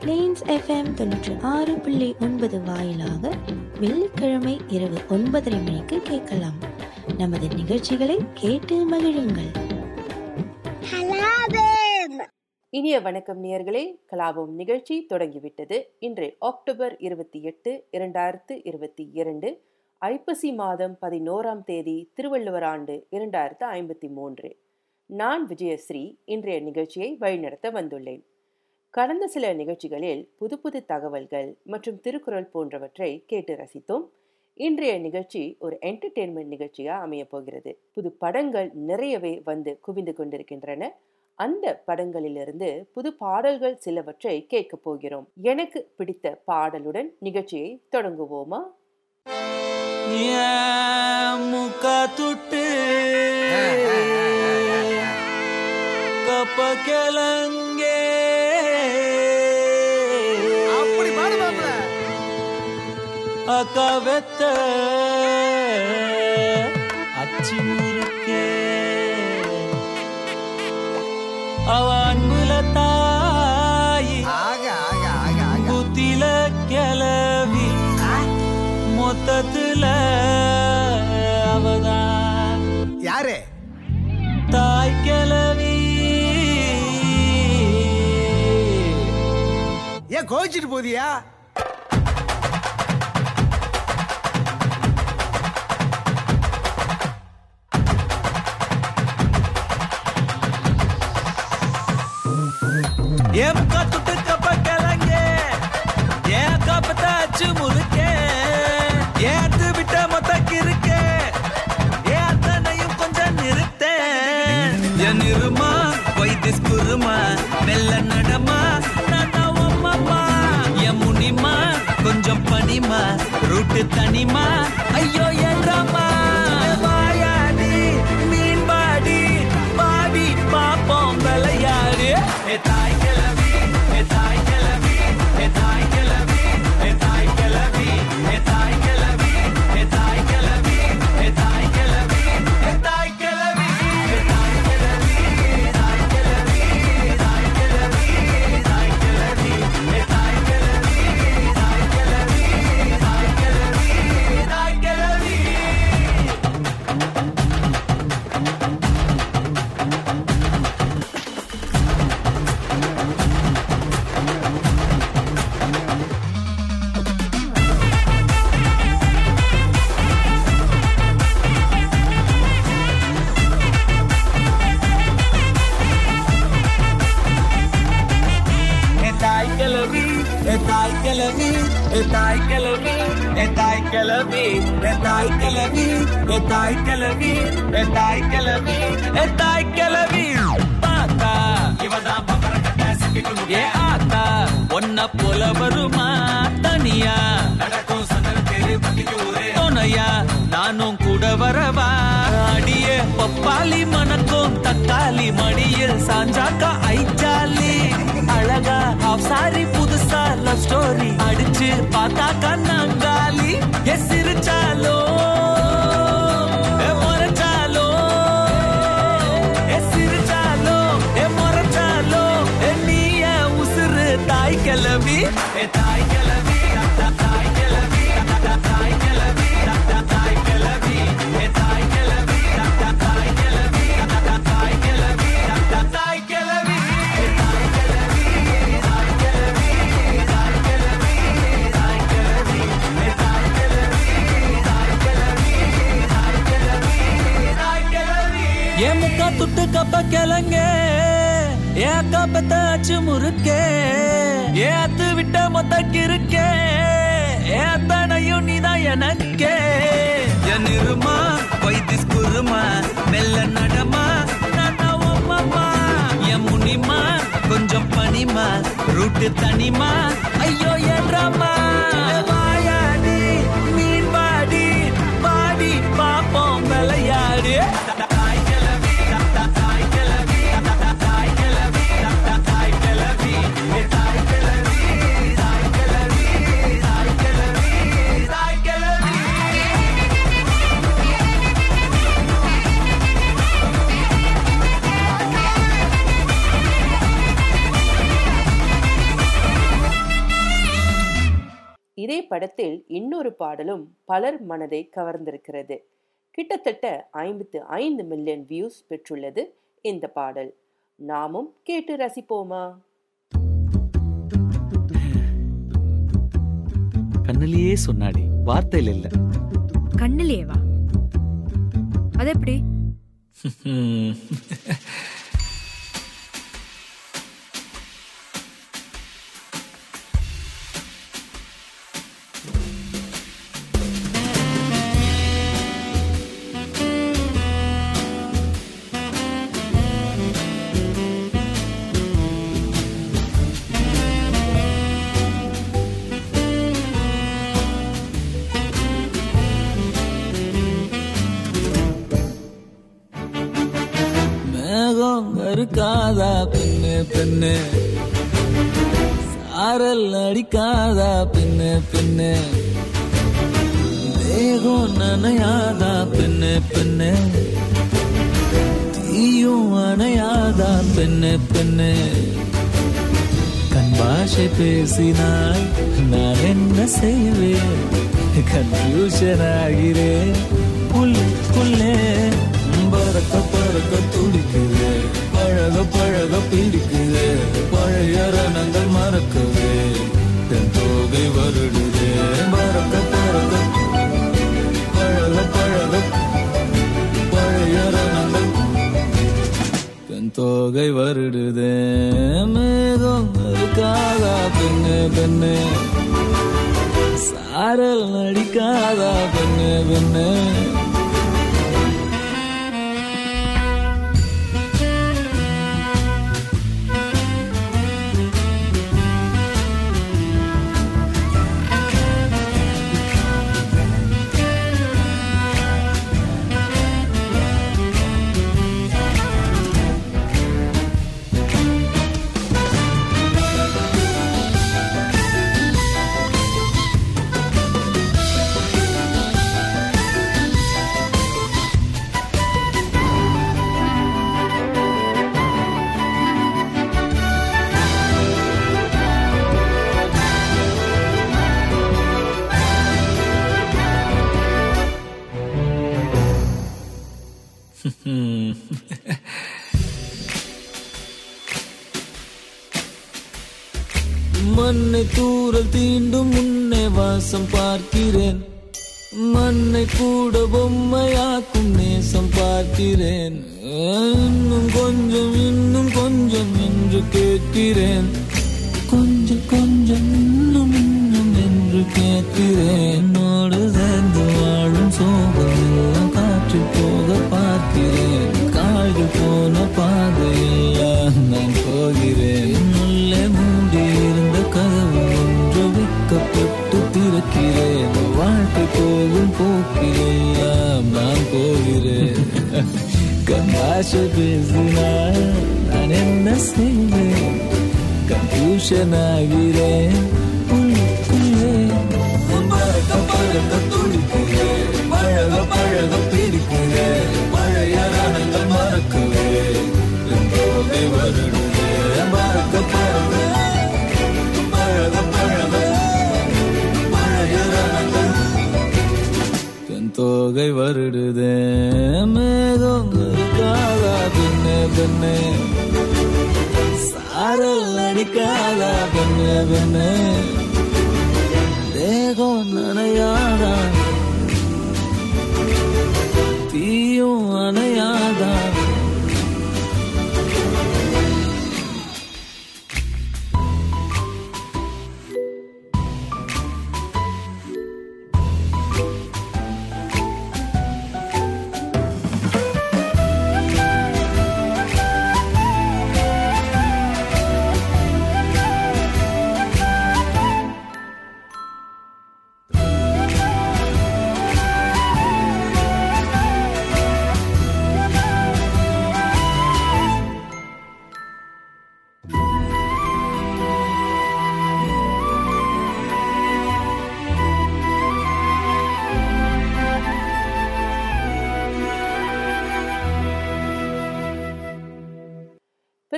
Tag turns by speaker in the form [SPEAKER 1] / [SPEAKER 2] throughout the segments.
[SPEAKER 1] Planes FM தொண்ணூற்றி ஆறு புள்ளி ஒன்பது வாயிலாக வெள்ளிக்கிழமை இரவு ஒன்பதரை மணிக்கு கேட்கலாம். நமது நிகழ்ச்சிகளை கேட்டு மகிழுங்கள்.
[SPEAKER 2] இனிய வணக்கம் நேயர்களே கலாபம் நிகழ்ச்சி தொடங்கிவிட்டது. இன்று அக்டோபர் இருபத்தி எட்டு இரண்டாயிரத்து இருபத்தி இரண்டு ஐப்பசி மாதம் பதினோராம் தேதி திருவள்ளுவர் ஆண்டு இரண்டாயிரத்து ஐம்பத்தி மூன்று. நான் விஜயஸ்ரீ இன்றைய நிகழ்ச்சியை வழிநடத்த வந்துள்ளேன். கடந்த சில நிகழ்ச்சிகளில் புது புது தகவல்கள் மற்றும் திருக்குறள் போன்றவற்றை கேட்டு ரசித்தோம். இன்றைய நிகழ்ச்சி ஒரு என்டர்டெயின்மெண்ட் நிகழ்ச்சியா அமையப் போகிறது. புது படங்கள் நிறையவே வந்து குவிந்து கொண்டிருக்கின்றன. அந்த படங்களிலிருந்து புது பாடல்கள் சிலவற்றை கேட்க போகிறோம். எனக்கு பிடித்த பாடலுடன் நிகழ்ச்சியை தொடங்குவோமா?
[SPEAKER 3] துட்டு கப்ப கிளங்கே அக்கா வெத்த அச்சு முறுக்கே அவ அன்புல தாயி. புத்தில கிளவி. மொத்தத்துல அவதான்
[SPEAKER 4] யாரு?
[SPEAKER 3] தாய் கிளவி.
[SPEAKER 4] ஏன் கோவிச்சிட்டு போதியா
[SPEAKER 3] நடமா? நானா உம்மம்மா என் முனிமா கொஞ்சம் பனிமா ரூட்டு தனிமா? ஐயோ etai kiளவி etai kiளவி etai kiளவி பாத்தா இவதான் ஏ ஆத்தா ஒன்ன போல வருமா தனியா? நடக்கும் துணையா நானும் கூட வரவா? அடியே பப்பாளி மணக்கும் தக்காளி மடியில் சாஞ்சாக்கா ஐச்சாலி. அழகா ஹாஃப் சாரி புதுசா லவ் ஸ்டோரி அடிச்சு பார்த்தாக்கா நாங்காலி. எ சிரிச்சாலோ ಕಪ್ಪ ಕಪ್ಪ ಕೆಲಂಗೆ ஏக்க பெத்தாச்சு முறுக்கே. ஏத்து விட்ட மொத்த கிருக்கே ஏத்தனையும் நீதான் எனக்கே. என் இருமா வைத்திஸ் குருமா மெல்ல நடமா நானாவம்மா என் முனிமா கொஞ்சம் பனிமா ரூட்டு தனிமா. ஐயோ என்றமா
[SPEAKER 2] படத்தில் இன்னொரு பாடலும் பலர் மனதை கவர்ந்திருக்கிறது. கிட்டத்தட்ட ஐம்பத்து ஐந்து மில்லியன் வியூஸ் பெற்றுள்ளது இந்த பாடல். நாமும் கேட்டு ரசிப்போமா?
[SPEAKER 5] கண்ணிலேயே சொன்னாடி வார்த்தையில் இல்ல.
[SPEAKER 6] கண்ணிலேவா? அது எப்படி
[SPEAKER 3] இருக்காதா பெண்ணு பெண்ணு? சாரல் அடிக்காதா பெண்ணு பெண்ணு? தேகம் நனையாதா பெண்ணு பெண்ணு? தீயும் அணையாதா பெண்ணு பெண்ணு? கண் பாஷை பேசினால் நான் என்ன செய்வேன்? கன்ஃபியூஷன் ஆகிறேன் புல்லே. பறக்க பறக்க துடி பழக பழக பிடிக்குது. பழைய ரணங்கள் மறக்குது. தென் தோகை வருடுது. மறக்க பறக்க பழக பழக. பழைய ரணங்கள். பெண் தோகை வருடுதே. மேகம் இருக்காதா பெண்ணு பெண்ணு. சாரல் நடிக்காதா பெண்ணு பெண்ணு. மண்ணை தூரல் தீண்டும் உன்னை வாசம் பார்க்கிறேன். மண்ணை கூட பொம்மையாக்கும் நேசம் பார்க்கிறேன். இன்னும் கொஞ்சம் இன்னும் கொஞ்சம் என்று கேட்கிறேன். கொஞ்சம் கொஞ்சம் இன்னும் இன்னும் என்று கேட்கிறேன். என்னோடு சேர்ந்து வாழும் சோகம் எல்லாம் காற்றில் போக பார்க்கிறேன். ஒன்று வைக்கப்பட்டு திறக்கிறேன் வாழ்க்கை போகும் போக்கிலெல்லாம் நான் போகிறேன். கண்ணாச பேசினால் நான் என்ன செய்வேன்? கன்ஃபியூஷன் ஆகிறேன். உள்ளுக்குள்ளே. பறக்க பறக்க துடிக்கிறேன் பெண்ணே. சாரல் அடிக்காதா பெண்ணே பெண்ணே. தேகம் நனையாதா. தீயும் அணையாதான்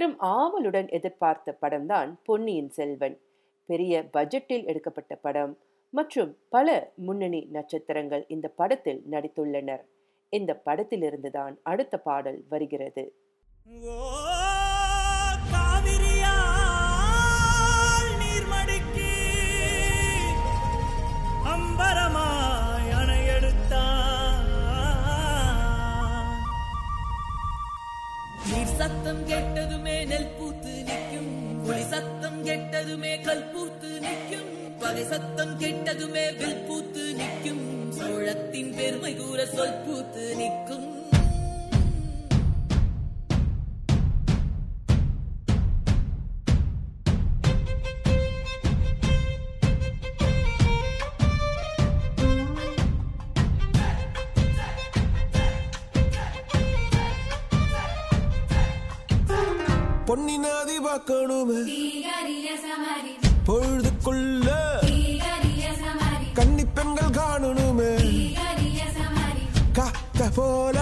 [SPEAKER 2] பெரும் ஆவலுடன் எதிர்பார்த்த படம்தான் பொன்னியின் செல்வன். பெரிய பட்ஜெட்டில் எடுக்கப்பட்ட படம்
[SPEAKER 7] மற்றும் பல முன்னணி நட்சத்திரங்கள் இந்த படத்தில் நடித்துள்ளனர். இந்த படத்திலிருந்துதான் அடுத்த பாடல் வருகிறது.
[SPEAKER 8] அம்பரமாய் அணையெடுத்தான்
[SPEAKER 3] சத்தம் கேட்டதும் சத்தம் கெட்டதுமே கல்பூத்து நிற்கும். பகை சத்தம் கெட்டதுமே வில்பூத்து நிற்கும். சோழத்தின் பெருமை கூற சொல் பூத்து நிற்கும்.
[SPEAKER 2] பார்க்கணுமே பொழுதுக்குள்ள கன்னி பெண்கள் காணணுமே. காத்த போல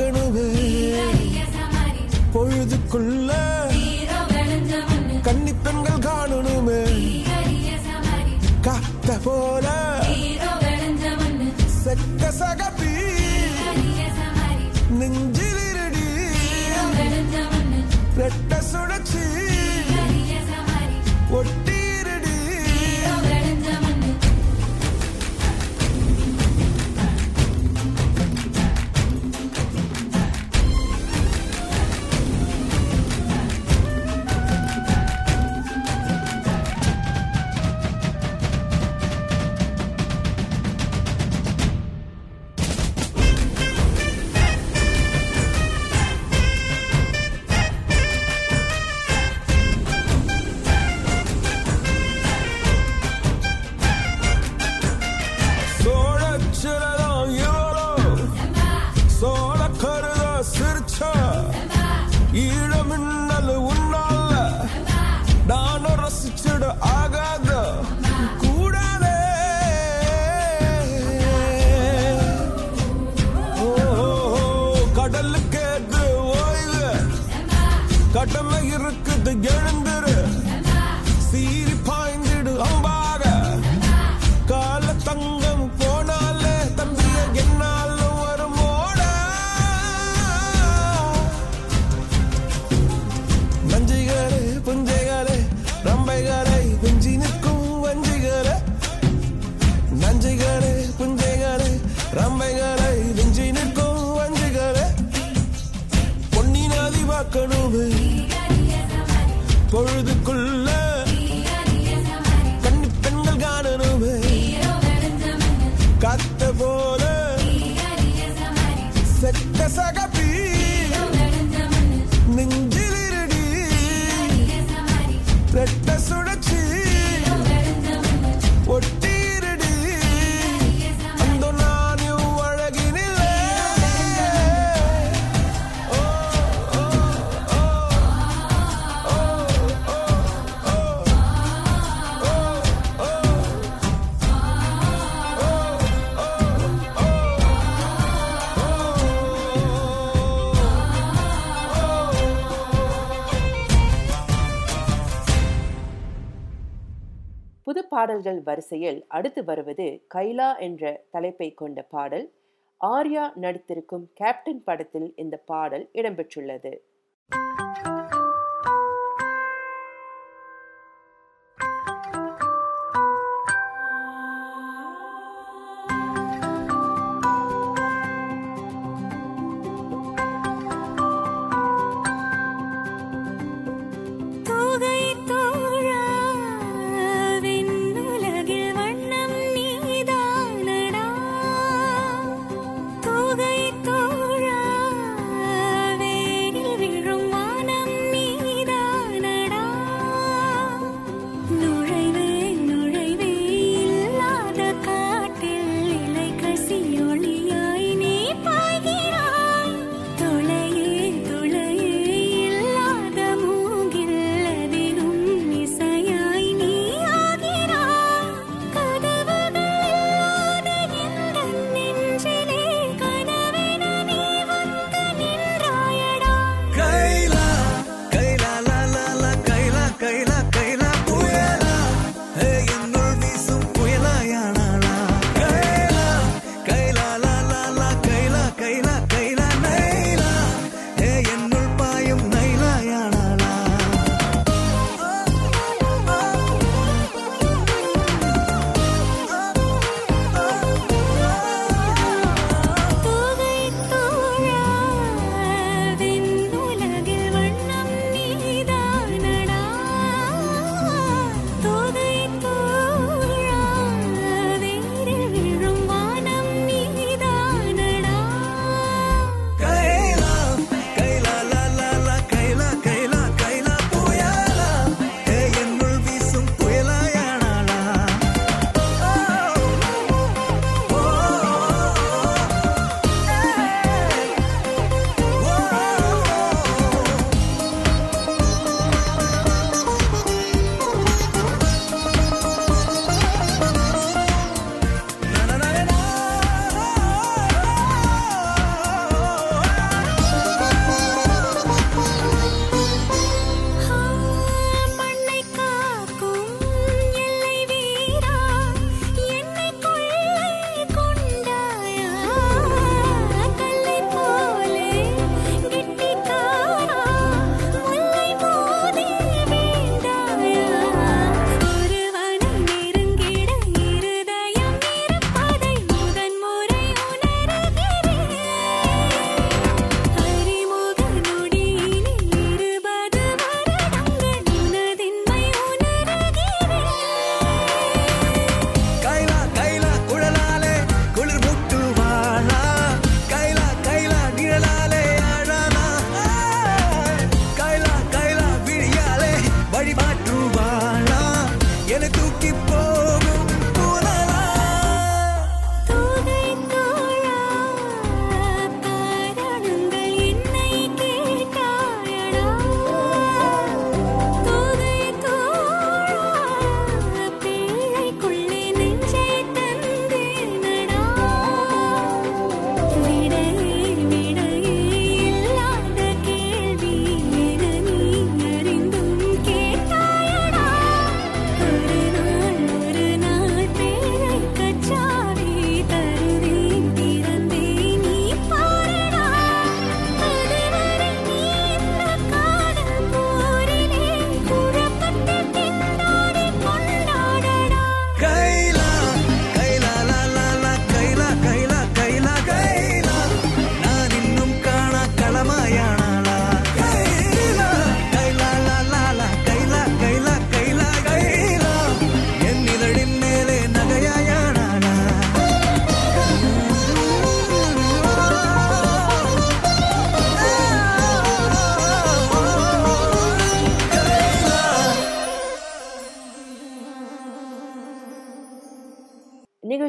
[SPEAKER 7] മറക്കണമേ பாடல்கள் வரிசையில் அடுத்து வருவது கைலா என்ற தலைப்பை கொண்ட பாடல்.
[SPEAKER 2] ஆர்யா நடித்திருக்கும் கேப்டன் படத்தில் இந்த பாடல் இடம்பெற்றுள்ளது.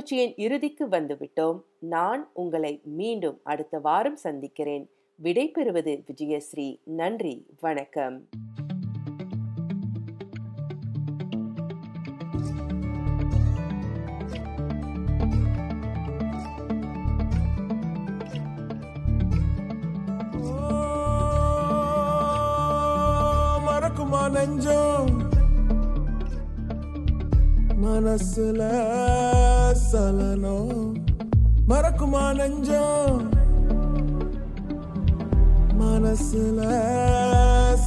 [SPEAKER 2] நிகழ்ச்சியின் இறுதிக்கு வந்துவிட்டோம். நான் உங்களை மீண்டும் அடுத்த வாரம் சந்திக்கிறேன். விடைபெறுவது விஜயஸ்ரீ. நன்றி. வணக்கம்.
[SPEAKER 7] நெஞ்சோம்? மனசுல சலனோ மறக்குமா நெஞ்சம்? மனசுல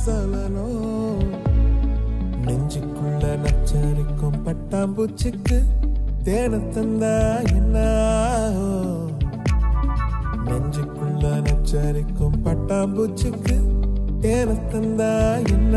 [SPEAKER 7] சலனோ நெஞ்சுக்குள்ள நச்சரிக்கும் பட்டாம்பூச்சிக்கு தேன தந்த என்ன நெஞ்சுக்குள்ள நச்சரிக்கும் பட்டாம்பூச்சிக்கு தேன தந்த என்ன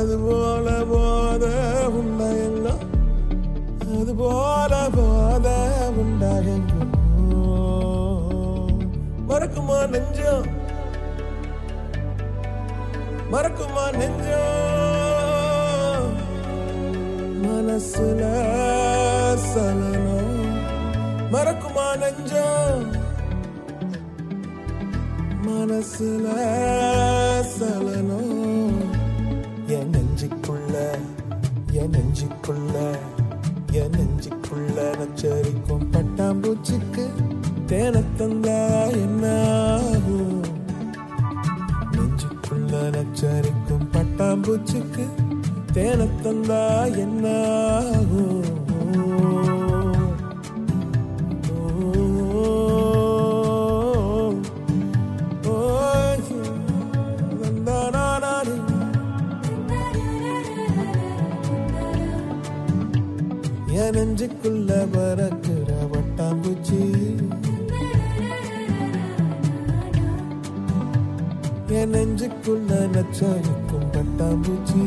[SPEAKER 7] அது போல போத உண்மையெல்லாம் அது போல போத உண்டாயங்கோ மறக்குமா நெஞ்சம் மறக்குமா நெஞ்சம் மனசுல சலனம் மறக்குமா நெஞ்சம் மனசுல சலனம் நெஞ்சுக்குள்ள என் நெஞ்சுக்குள்ள நச்சரிக்கும் பட்டாம்பூச்சிக்கு தேன தந்தா என்னாகும்? நெஞ்சுக்குள்ள நச்சரிக்கும் பட்டாம்பூச்சிக்கு தேன தந்தா என்னாகும்? பறக்கிற வட்டாம்பூச்சி என் நெஞ்சுக்குள்ள நச்சரிக்கும் பட்டாம்பூச்சி